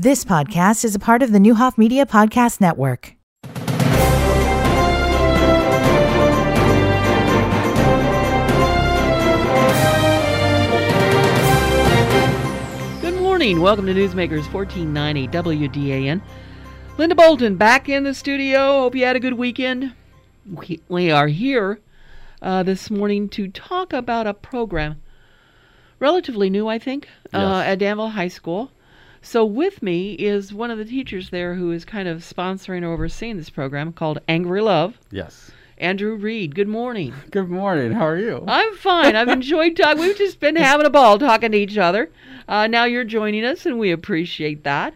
This podcast is a part of the Neuhoff Media Podcast Network. Good morning. Welcome to Newsmakers 1490 WDAN. Linda Bolton back in the studio. Hope you had a good weekend. We, we are here uh, this morning to talk about a program relatively new, I think, uh, Yes. at Danville High School. So with me is one of the teachers there who is kind of sponsoring or overseeing this program called Angry Love, Yes. Andrew Reid. Good morning. Good morning. How are you? I'm fine. I've enjoyed talking. We've just been having a ball talking to each other. Uh, now you're joining us, and we appreciate that.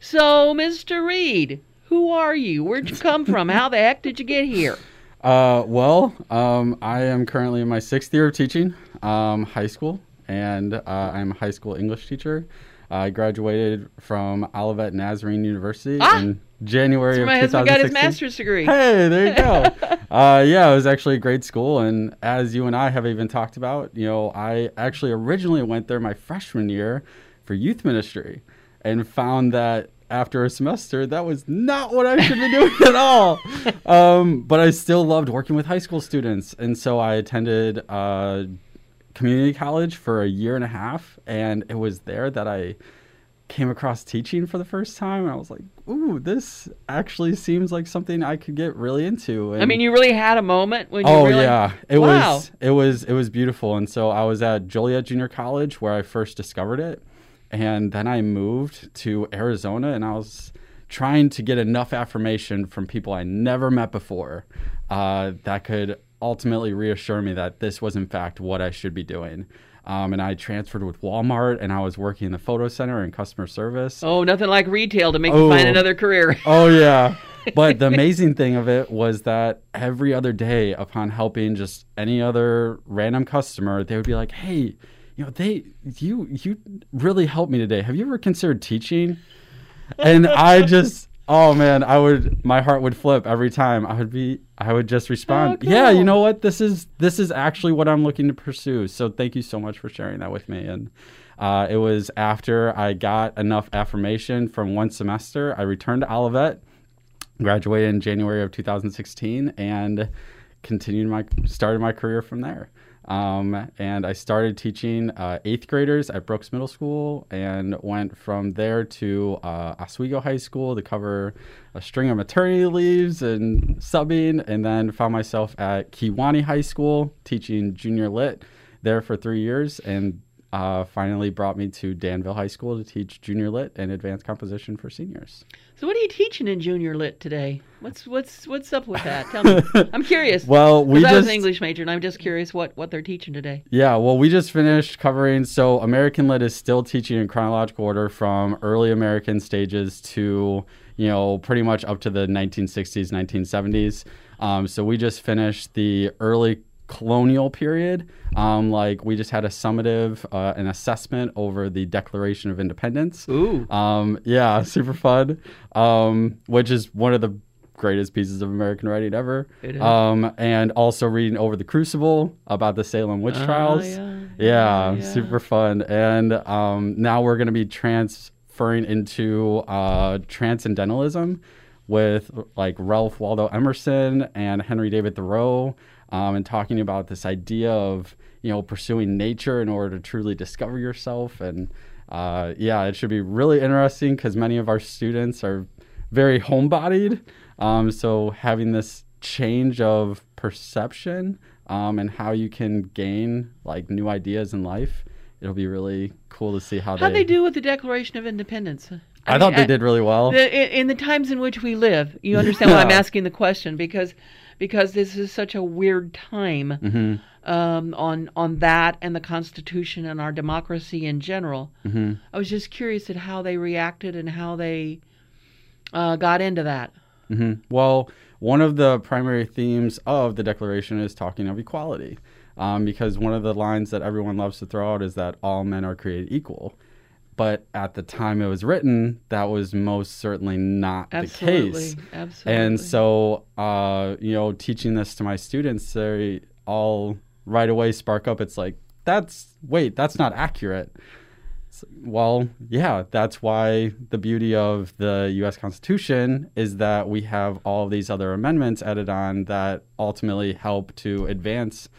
So, Mr. Reid, who are you? Where'd you come from? How the heck did you get here? Uh, well, um, I am currently in my sixth year of teaching um, high school, and uh, I'm a high school English teacher. I graduated from Olivet Nazarene University Ah! in January of my husband got his master's degree. Hey, there you go. uh, yeah, it was actually a great school, and as you and I have even talked about, you know, I actually originally went there my freshman year for youth ministry, and found that after a semester that was not what I should be doing at all. Um, but I still loved working with high school students, and so I attended uh, community college for a year and a half, and it was there that I came across teaching for the first time and I was like, ooh, this actually seems like something I could get really into. And I mean, you really had a moment when you Oh really. yeah, it Wow. was it was it was beautiful. And so I was at Joliet Junior College where I first discovered it, and then I moved to Arizona, and I was trying to get enough affirmation from people I never met before uh, that could ultimately reassure me that this was in fact what I should be doing. Um, and I transferred with Walmart, and I was working in the photo center and customer service. Oh, nothing like retail to make you find Oh. another career. Oh yeah. But the amazing thing of it was that every other day upon helping just any other random customer, they would be like, "Hey, you know, they you you really helped me today. Have you ever considered teaching?" And I just oh man, I would my heart would flip every time. I would be I would just respond, Oh, "Yeah, you know what? This is this is actually what I'm looking to pursue." So thank you so much for sharing that with me and uh, it was after I got enough affirmation from one semester. I returned to Olivet, graduated in January of 2016, and continued my started my career from there. Um, and I started teaching uh, eighth graders at Brooks Middle School, and went from there to uh, Oswego High School to cover a string of maternity leaves and subbing, and then found myself at Kewanee High School teaching junior lit there for three years, and uh, finally brought me to Danville High School to teach junior lit and advanced composition for seniors. So, what are you teaching in junior lit today? What's what's what's up with that? Tell me. I'm curious. Well, we 'Cause I was an English major, and I'm just curious what what they're teaching today. yeah, well, we just finished covering. So American Lit is still teaching in chronological order from early American stages to you know pretty much up to the 1960s, 1970s. Um, so we just finished the early colonial period. Um, like we just had a summative, uh, an assessment over the Declaration of Independence. Ooh. Um, yeah, super fun. Um, which is one of the greatest pieces of American writing ever. It is. Um, and also reading over the Crucible about the Salem witch Ah, trials. yeah, Yeah, yeah. super fun. And um, now we're going to be transferring into uh, transcendentalism with like Ralph Waldo Emerson and Henry David Thoreau, um, and talking about this idea of you know pursuing nature in order to truly discover yourself. And uh, yeah, it should be really interesting because many of our students are very homebodied. Um, so having this change of perception um, and how you can gain like new ideas in life, it'll be really cool to see how they How'd they. they do with the Declaration of Independence? I, mean, thought they did really well. The, in, in the times in which we live, you understand why I'm asking the question because because this is such a weird time hmm um, on on that and the Constitution and our democracy in general. hmm I was just curious at how they reacted and how they uh, got into that. hmm Well, one of the primary themes of the Declaration is talking of equality, um, because one of the lines that everyone loves to throw out is that all men are created equal. But at the time it was written, that was most certainly not Absolutely, the case. absolutely. And so, uh, you know, teaching this to my students, they all right away spark up. It's like, that's, wait, that's not accurate. Well, yeah, that's why the beauty of the U.S. Constitution is that we have all these other amendments added on that ultimately help to advance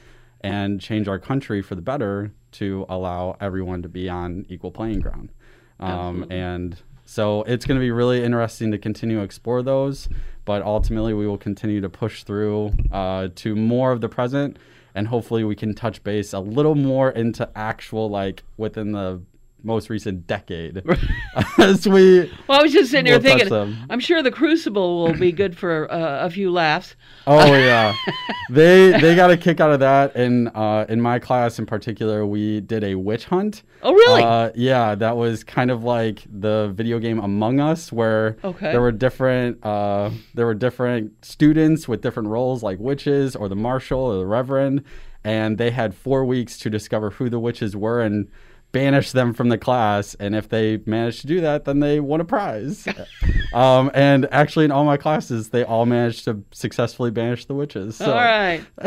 and change our country for the better to allow everyone to be on equal playing ground. Um, and so it's going to be really interesting to continue to explore those, but ultimately we will continue to push through uh, to more of the present, and hopefully we can touch base a little more into actual like within the most recent decade as we Well, I was just sitting here thinking. I'm sure the Crucible will be good for uh, a few laughs. Oh yeah, they they got a kick out of that. And uh, in my class in particular, we did a witch hunt. Oh, really? Uh, yeah, that was kind of like the video game Among Us, where Okay. there were different uh, there were different students with different roles, like witches or the marshal or the reverend, and they had four weeks to discover who the witches were and banish them from the class. And if they manage to do that, then they won a prize. um, and actually, in all my classes, they all managed to successfully banish the witches. So All right.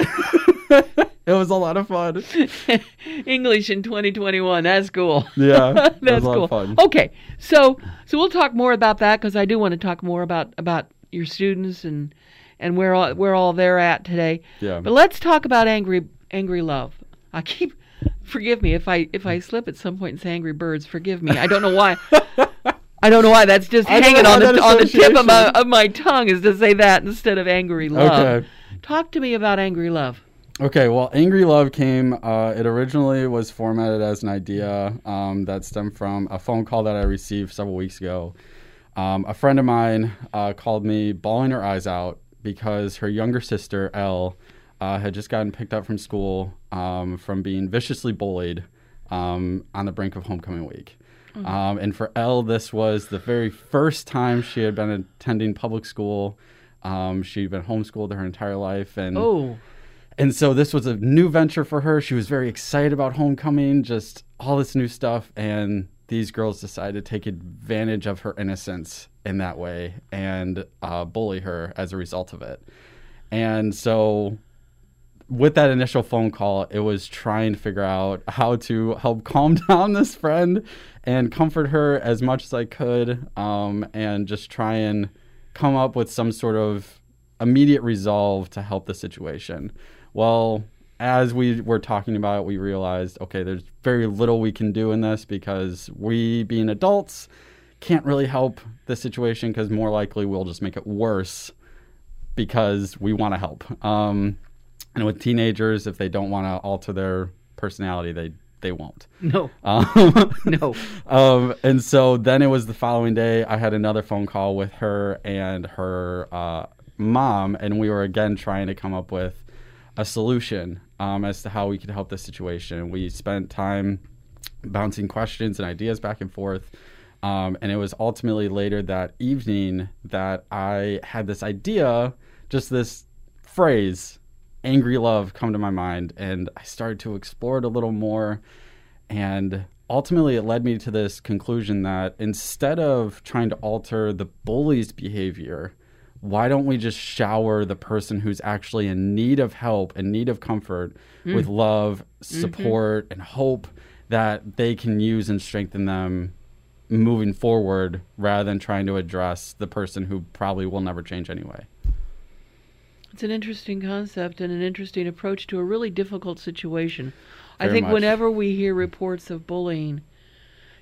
it was a lot of fun. English in 2021. That's cool. Yeah, That's cool. Okay, so so we'll talk more about that because I do want to talk more about about your students and and where all where all they're at today. Yeah. But let's talk about angry angry love. I keep forgive me if I if I slip at some point and say angry birds. Forgive me. I don't know why. I don't know why. That's just I hanging on the on the tip of my of my tongue is to say that instead of angry love. Okay. Talk to me about angry love. Okay, well, Angry Love came. Uh, it originally was formatted as an idea um, that stemmed from a phone call that I received several weeks ago. Um, a friend of mine uh, called me bawling her eyes out because her younger sister, Elle, uh, had just gotten picked up from school um, from being viciously bullied um, on the brink of homecoming week. Um, and for Elle, this was the very first time she had been attending public school. Um, she'd been homeschooled her entire life, and Oh, and so this was a new venture for her. She was very excited about homecoming, just all this new stuff. And these girls decided to take advantage of her innocence in that way and uh, bully her as a result of it. And so, with that initial phone call, it was trying to figure out how to help calm down this friend and comfort her as much as I could, um, and just try and come up with some sort of immediate resolve to help the situation. Well, as we were talking about it, we realized okay, there's very little we can do in this because we, being adults, can't really help the situation because more likely we'll just make it worse because we want to help. Um, and with teenagers, if they don't want to alter their personality, they they won't. no, Um, no. um, and so then it was the following day. I had another phone call with her and her uh, mom, and we were again trying to come up with a solution um, as to how we could help this situation. We spent time bouncing questions and ideas back and forth. Um, and it was ultimately later that evening that I had this idea, just this phrase, angry love, come to my mind. And I started to explore it a little more. And ultimately, it led me to this conclusion that instead of trying to alter the bully's behavior, why don't we just shower the person who's actually in need of help, in need of comfort, mm. with love, mm-hmm. support, and hope that they can use and strengthen them moving forward rather than trying to address the person who probably will never change anyway. It's an interesting concept and an interesting approach to a really difficult situation. I think much. whenever we hear reports of bullying,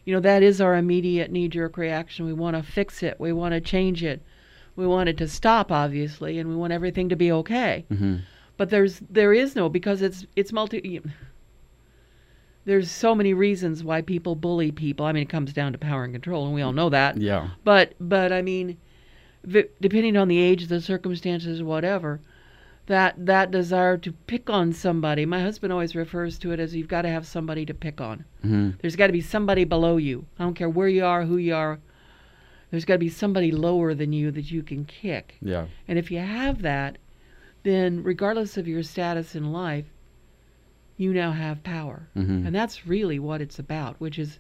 you know, that is our immediate knee jerk reaction. We want to fix it, we want to change it, we want it to stop, obviously, and we want everything to be okay. Mm-hmm. But there's there is no because it's it's multi there's so many reasons why people bully people. I mean, it comes down to power and control, and we all know that. Yeah. But but I mean, depending on the age, the circumstances, whatever, that that desire to pick on somebody. My husband always refers to it as you've got to have somebody to pick on. hmm There's got to be somebody below you. I don't care where you are, who you are. There's got to be somebody lower than you that you can kick. Yeah. And if you have that, then regardless of your status in life, you now have power. Mhm. And that's really what it's about, which is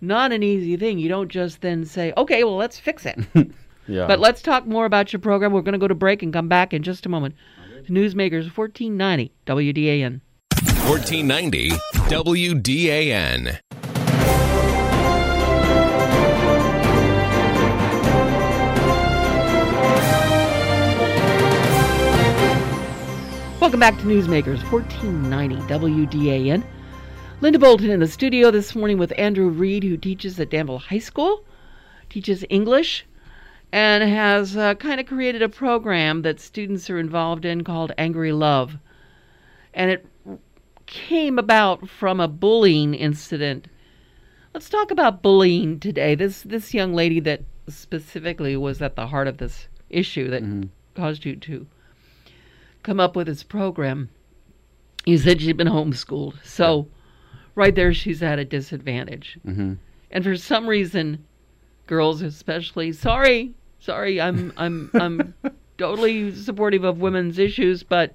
not an easy thing. You don't just then say, okay, well, let's fix it. Yeah. But let's talk more about your program. We're going to go to break and come back in just a moment. Newsmakers 1490 WDAN. 1490 WDAN. Welcome back to Newsmakers 1490 WDAN. Linda Bolton in the studio this morning with Andrew Reid, who teaches at Danville High School, teaches English, and has uh, kind of created a program that students are involved in called Angry Love. And it came about from a bullying incident. Let's talk about bullying today. This this young lady that specifically was at the heart of this issue that Mm-hmm. caused you to come up with this program. You said she'd been homeschooled, so right there she's at a disadvantage. hmm And for some reason, girls especially, sorry, sorry, I'm I'm I'm totally supportive of women's issues, but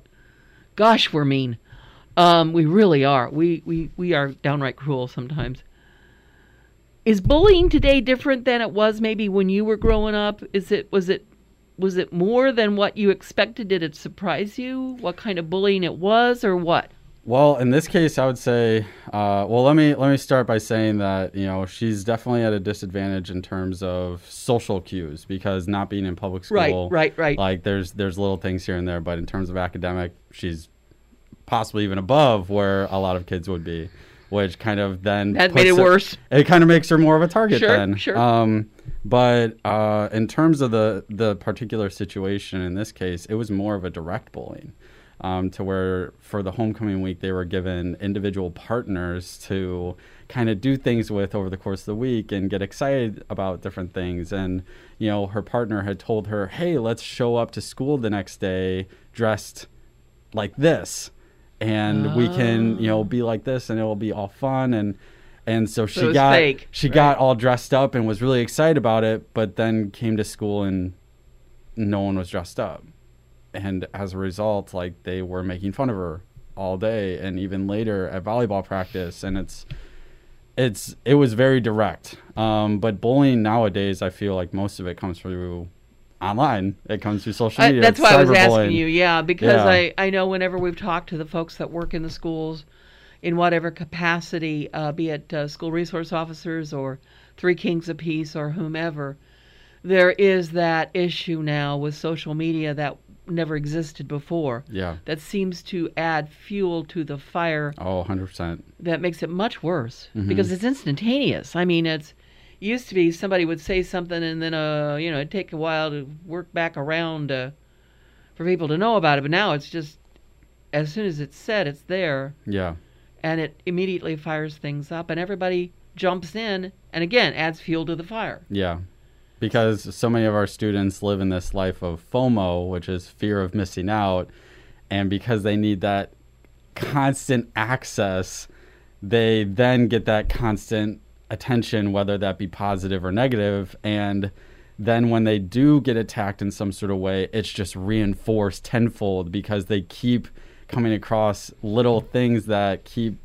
gosh, we're mean. Um, we really are. We, we we are downright cruel sometimes. Is bullying today different than it was maybe when you were growing up? Is it was it was it more than what you expected? Did it surprise you? What kind of bullying it was, or what? Well, in this case, I would say, uh, well, let me let me start by saying that you know she's definitely at a disadvantage in terms of social cues because not being in public school, Right, right, right. Like there's there's little things here and there, but in terms of academic, she's possibly even above where a lot of kids would be, which kind of then That made it her- worse. It kind of makes her more of a target Sure, then. sure. Um, but uh, in terms of the the particular situation in this case, it was more of a direct bullying. Um, to where for the homecoming week they were given individual partners to kind of do things with over the course of the week and get excited about different things. And you know her partner had told her hey let's show up to school the next day dressed like this. And we can you know be like this and it will be all fun. And and so she got fake, she right. got all dressed up and was really excited about it but then came to school and no one was dressed up and as a result like they were making fun of her all day and even later at volleyball practice and it's it's it was very direct um, but bullying nowadays i feel like most of it comes through online it comes through social I, media that's why I was asking you. Yeah, because Yeah. I, I know whenever we've talked to the folks that work in the schools, in whatever capacity, uh, be it uh, school resource officers or Three Kings Peace or whomever, there is that issue now with social media that never existed before. yeah That seems to add fuel to the fire oh 100% that makes it much worse Mm-hmm. because it's instantaneous. I mean, it's it used to be somebody would say something and then uh you know it'd take a while to work back around uh, for people to know about it, but now it's just as soon as it's said, it's there yeah and it immediately fires things up and everybody jumps in and again adds fuel to the fire. Yeah. Because so many of our students live in this life of FOMO, which is fear of missing out. And because they need that constant access, they then get that constant attention, whether that be positive or negative. And then when they do get attacked in some sort of way, it's just reinforced tenfold because they keep coming across little things that keep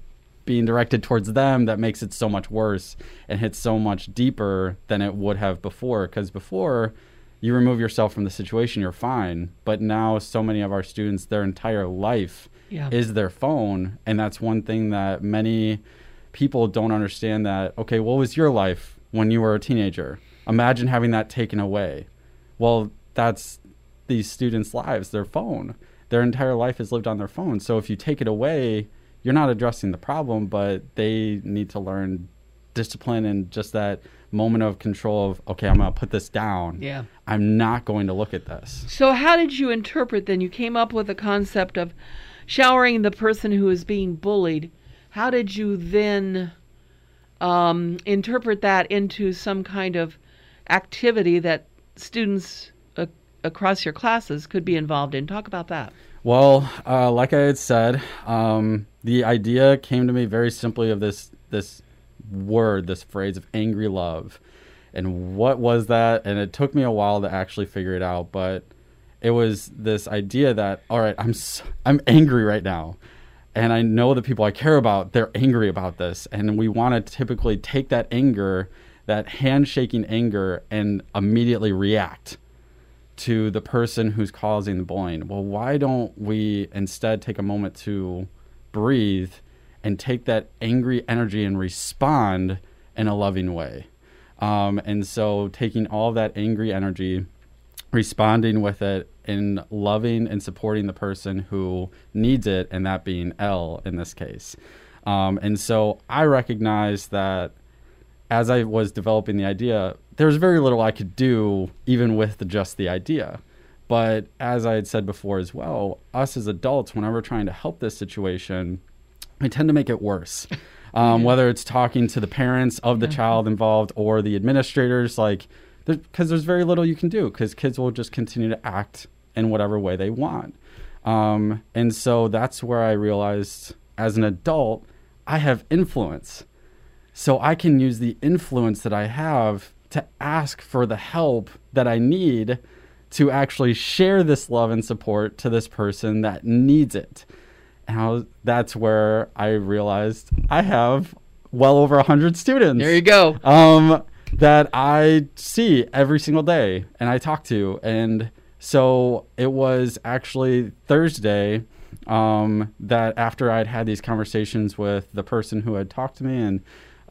being directed towards them that makes it so much worse and hits so much deeper than it would have before. Because before, you remove yourself from the situation, you're fine. But now, so many of our students, their entire life Yeah. is their phone. And that's one thing that many people don't understand that, okay, what was your life when you were a teenager? Imagine having that taken away. Well, that's these students' lives, their phone. Their entire life is lived on their phone. So if you take it away, you're not addressing the problem, but they need to learn discipline and just that moment of control of, okay, I'm going to put this down. Yeah. I'm not going to look at this. So how did you interpret then you came up with a concept of showering the person who is being bullied. How did you then um, interpret that into some kind of activity that students across your classes could be involved in? Talk about that. Well, uh, like I had said, um, the idea came to me very simply of this this word, this phrase of angry love, and what was that? And it took me a while to actually figure it out, but it was this idea that all right, I'm s I'm angry right now, and I know the people I care about they're angry about this, and we want to typically take that anger, that handshaking anger, and immediately react to the person who's causing the bullying. Well, why don't we instead take a moment to breathe and take that angry energy and respond in a loving way? Um, and so, taking all that angry energy, responding with it and loving and supporting the person who needs it, and that being Elle in this case. Um, and so I recognize that as I was developing the idea, there was very little I could do even with the, just the idea. But as I had said before as well, us as adults, whenever we're trying to help this situation, we tend to make it worse. Um, whether it's talking to the parents of the child involved or the administrators, like, because there's very little you can do because kids will just continue to act in whatever way they want. Um, and so that's where I realized as an adult, I have influence. So I can use the influence that I have to ask for the help that I need to actually share this love and support to this person that needs it. And I was, that's where I realized I have well over 100 students There you go. um, that I see every single day and I talk to. And so it was actually Thursday um, that after I'd had these conversations with the person who had talked to me, and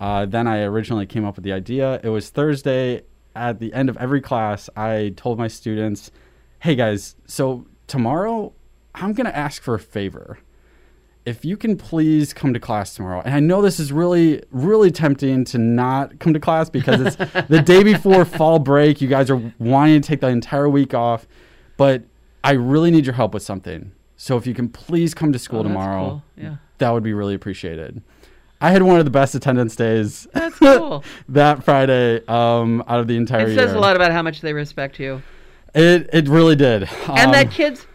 uh, then I originally came up with the idea. It was Thursday at the end of every class. I told my students, hey guys, so tomorrow I'm going to ask for a favor if you can please come to class tomorrow. And I know this is really, really tempting to not come to class because it's the day before fall break. You guys are wanting to take the entire week off, but I really need your help with something. So if you can please come to school Oh, tomorrow, cool. Yeah. that would be really appreciated. I had one of the best attendance days That's cool. that Friday um, out of the entire year. It year. says a lot about how much they respect you. It it really did. and Um, that kids,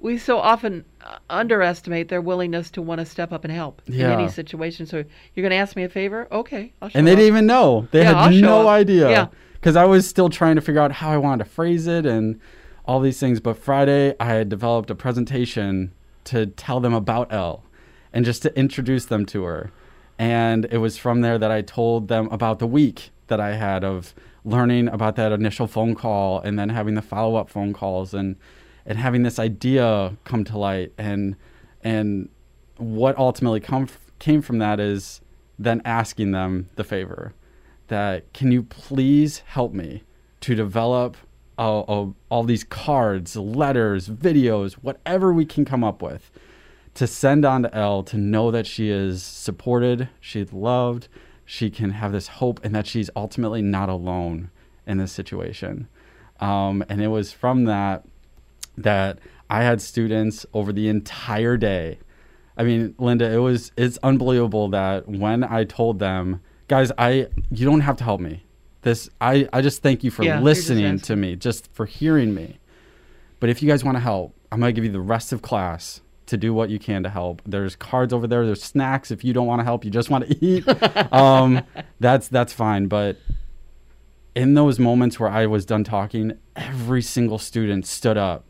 we so often uh, underestimate their willingness to want to step up and help in any situation. So you're going to ask me a favor? Okay, I'll show and they up. didn't even know. They Yeah, I'll had no idea. Yeah. Because I was still trying to figure out how I wanted to phrase it and all these things. But Friday, I had developed a presentation to tell them about Elle and just to introduce them to her. And it was from there that I told them about the week that I had of learning about that initial phone call and then having the follow up phone calls and and having this idea come to light and and what ultimately come came from that is then asking them the favor that can you please help me to develop uh, all these cards, letters, videos, whatever we can come up with to send on to Elle to know that she is supported, she's loved, she can have this hope, and that she's ultimately not alone in this situation. Um, and it was from that that I had students over the entire day. I mean, Linda, it was it's unbelievable that when I told them, guys, I you don't have to help me. This I I just thank you for Yeah, listening to me, just for hearing me. But if you guys want to help, I'm going to give you the rest of class to do what you can to help. There's cards over there. There's snacks if you don't want to help. You just want to eat. um, that's that's fine. But in those moments where I was done talking, every single student stood up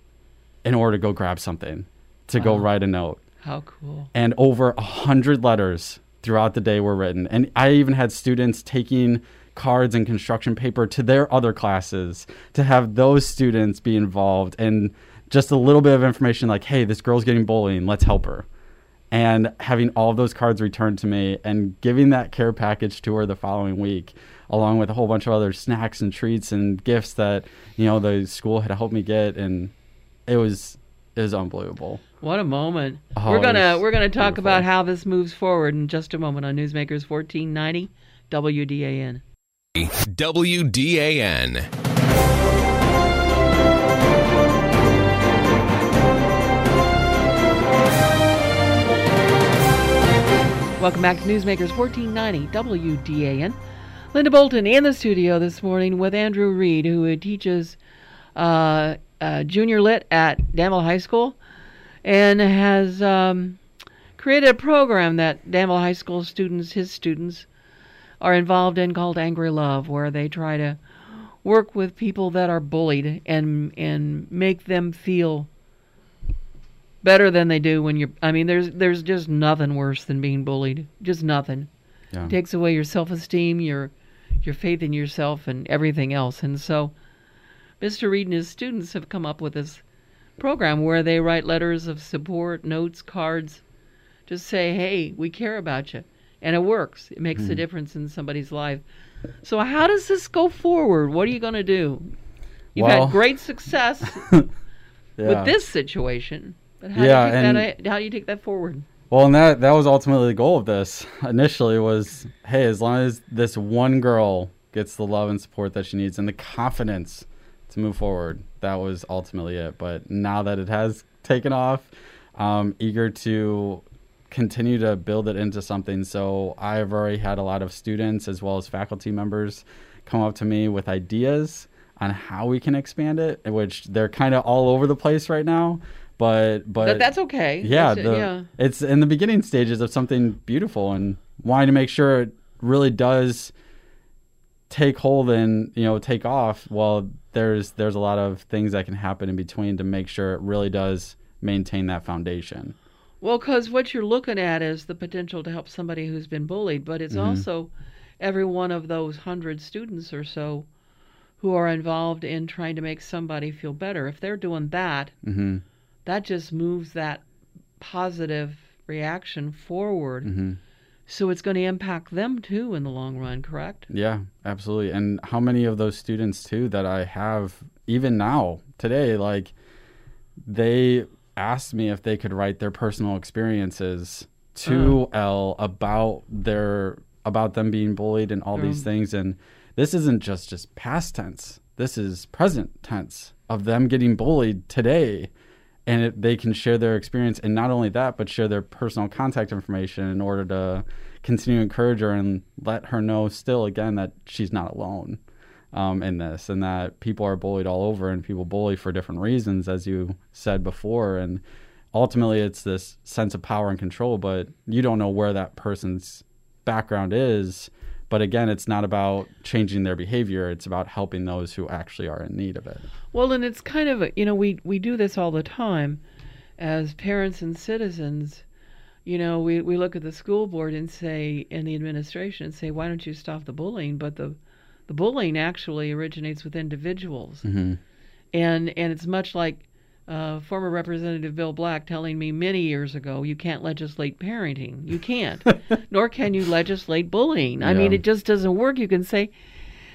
in order to go grab something, to go write a note. How cool. And over a hundred letters throughout the day were written. And I even had students taking cards and construction paper to their other classes to have those students be involved and just a little bit of information like, hey, this girl's getting bullying, let's help her. And having all of those cards returned to me and giving that care package to her the following week, along with a whole bunch of other snacks and treats and gifts that, you know, the school had helped me get and it was it was unbelievable. What a moment. Oh, we're gonna we're gonna talk beautiful. about how this moves forward in just a moment on Newsmakers 1490 WDAN. WDAN. Welcome back to Newsmakers 1490 WDAN. Linda Bolton in the studio this morning with Andrew Reid, who teaches uh, uh, junior lit at Danville High School and has um, created a program that Danville High School students, his students, are involved in called Angry Love, where they try to work with people that are bullied and and make them feel better than they do when you're I mean there's there's just nothing worse than being bullied. Just nothing. Yeah. It takes away your self-esteem, your your faith in yourself and everything else. And so Mr. Reid and his students have come up with this program where they write letters of support, notes, cards, just say, "Hey, we care about you." And it works. It makes a mm-hmm. difference in somebody's life. So how does this go forward? What are you going to do? You've Well- had great success Yeah. with this situation. But how, Yeah, do you take and- that, how do you take that forward? Well, and that that was ultimately the goal of this. Initially, was hey, as long as this one girl gets the love and support that she needs and the confidence to move forward, that was ultimately it. But now that it has taken off, um, eager to continue to build it into something. So I've already had a lot of students as well as faculty members come up to me with ideas on how we can expand it, which they're kind of all over the place right now. But but But that's okay. yeah, That's- the, yeah. it's in the beginning stages of something beautiful and wanting to make sure it really does take hold and you know take off. Well, there's there's a lot of things that can happen in between to make sure it really does maintain that foundation. Well, because what you're looking at is the potential to help somebody who's been bullied, but it's Mm-hmm. also every one of those hundred students or so who are involved in trying to make somebody feel better. If they're doing that, hmm that just moves that positive reaction forward. hmm So it's going to impact them too in the long run, correct? Yeah, absolutely. And how many of those students too that I have even now today, like they asked me if they could write their personal experiences to Elle about their about them being bullied and all these Mm. things. And this isn't just just past tense. This is present tense of them getting bullied today. And it, they can share their experience, and not only that, but share their personal contact information in order to continue to encourage her and let her know still again that she's not alone um, in this and that people are bullied all over and people bully for different reasons as you said before. And ultimately it's this sense of power and control but you don't know where that person's background is but again it's not about changing their behavior it's about helping those who actually are in need of it Well, and it's kind of, you know, we, we do this all the time as parents and citizens. You know, we, we look at the school board and say, and the administration and say, why don't you stop the bullying? But the, the bullying actually originates with individuals. mm-hmm. And, and it's much like uh, former Representative Bill Black telling me many years ago, you can't legislate parenting. You can't. Nor can you legislate bullying. I mean, it just doesn't work. You can say,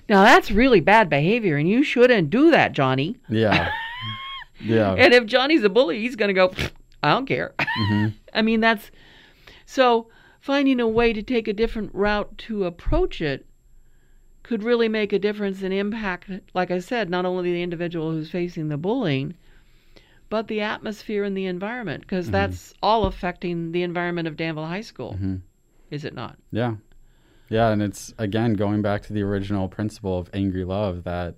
now that's really bad behavior, and you shouldn't do that, Johnny. yeah yeah And if Johnny's a bully, he's going to go, I don't care. I mean, that's so finding a way to take a different route to approach it could really make a difference and impact, like I said, not only the individual who's facing the bullying, but the atmosphere and the environment, because mm-hmm. that's all affecting the environment of Danville High School, mm-hmm. is it not? Yeah. Yeah, and it's again going back to the original principle of angry love that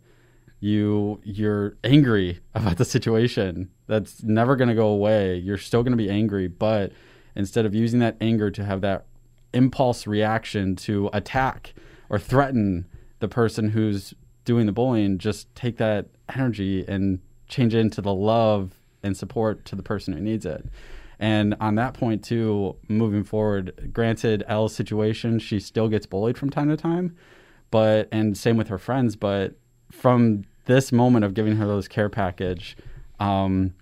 you you're angry about the situation. That's never going to go away. You're still going to be angry, but instead of using that anger to have that impulse reaction to attack or threaten the person who's doing the bullying, just take that energy and change it into the love and support to the person who needs it. And on that point too, moving forward, granted Elle's situation, she still gets bullied from time to time, but and same with her friends. But from this moment of giving her those care package, um,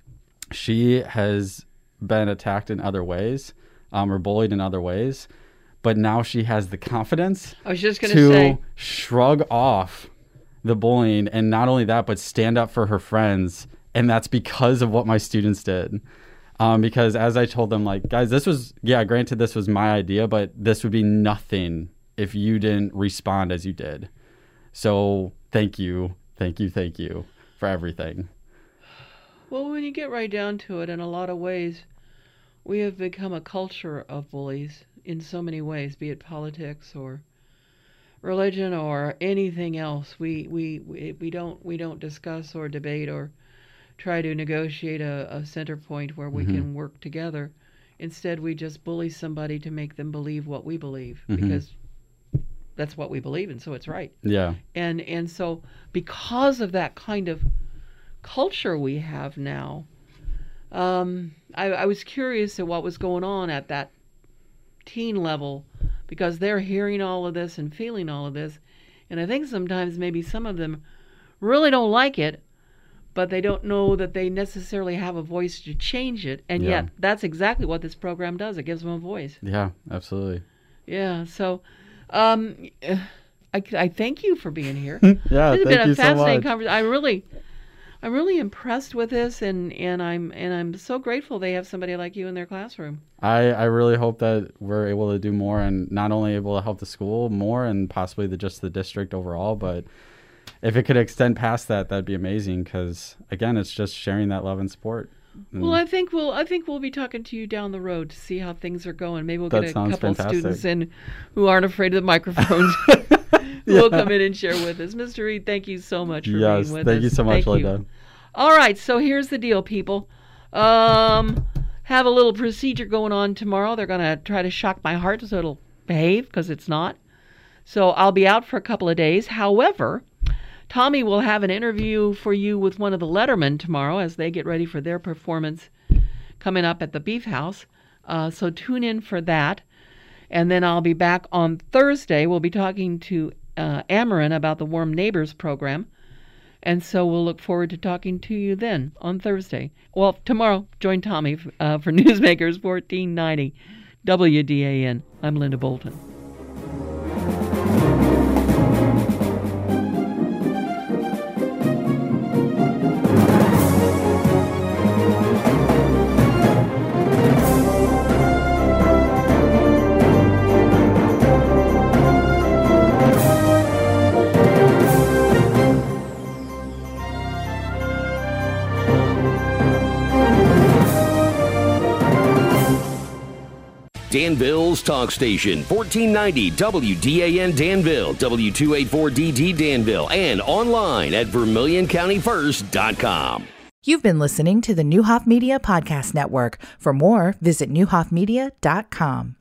she has been attacked in other ways, um, or bullied in other ways. But now she has the confidence I was just to to say, shrug off the bullying and not only that but stand up for her friends and that's because of what my students did. Um, because as i told them like guys this was yeah granted this was my idea but this would be nothing if you didn't respond as you did. So thank you thank you thank you for everything. Well, when you get right down to it, in a lot of ways, we have become a culture of bullies in so many ways, be it politics or religion or anything else. We we we, don't we don't discuss or debate or try to negotiate a, a center point where we can work together. Instead, we just bully somebody to make them believe what we believe because that's what we believe, and so it's right. Yeah. And and so because of that kind of culture we have now um, I, I was curious at what was going on at that teen level because they're hearing all of this and feeling all of this and i think sometimes maybe some of them really don't like it but they don't know that they necessarily have a voice to change it and Yeah. yet that's exactly what this program does it gives them a voice yeah absolutely yeah so um, I, I thank you for being here yeah this has thank been a you so fascinating much conversation. I really, I'm really impressed with this, and, and I'm and I'm so grateful they have somebody like you in their classroom. I, I really hope that we're able to do more and not only able to help the school more and possibly the, just the district overall, but if it could extend past that, that'd be amazing. Because again, it's just sharing that love and support. Well, I think we'll I think we'll be talking to you down the road to see how things are going. Maybe we'll get a couple fantastic. students in who aren't afraid of the microphones. who will come in and share with us. Mr. Reid, thank you so much for yes, being with thank us. Thank you so much, Thank you. Linda. All right, so here's the deal, people. Um, have a little procedure going on tomorrow. They're going to try to shock my heart so it'll behave because it's not. So I'll be out for a couple of days. However, Tommy will have an interview for you with one of the Lettermen tomorrow as they get ready for their performance coming up at the Beef House. Uh, so tune in for that. And then I'll be back on Thursday. We'll be talking to uh, Amarin about the Warm Neighbors program. And so we'll look forward to talking to you then on Thursday. Well, tomorrow, join Tommy uh, for Newsmakers 1490 WDAN. I'm Linda Bolton. Danville's Talk Station, 1490 WDAN Danville, W284DD Danville, and online at VermilionCountyFirst.com. You've been listening to the Neuhoff Media Podcast Network. For more, visit neuhoffmedia.com.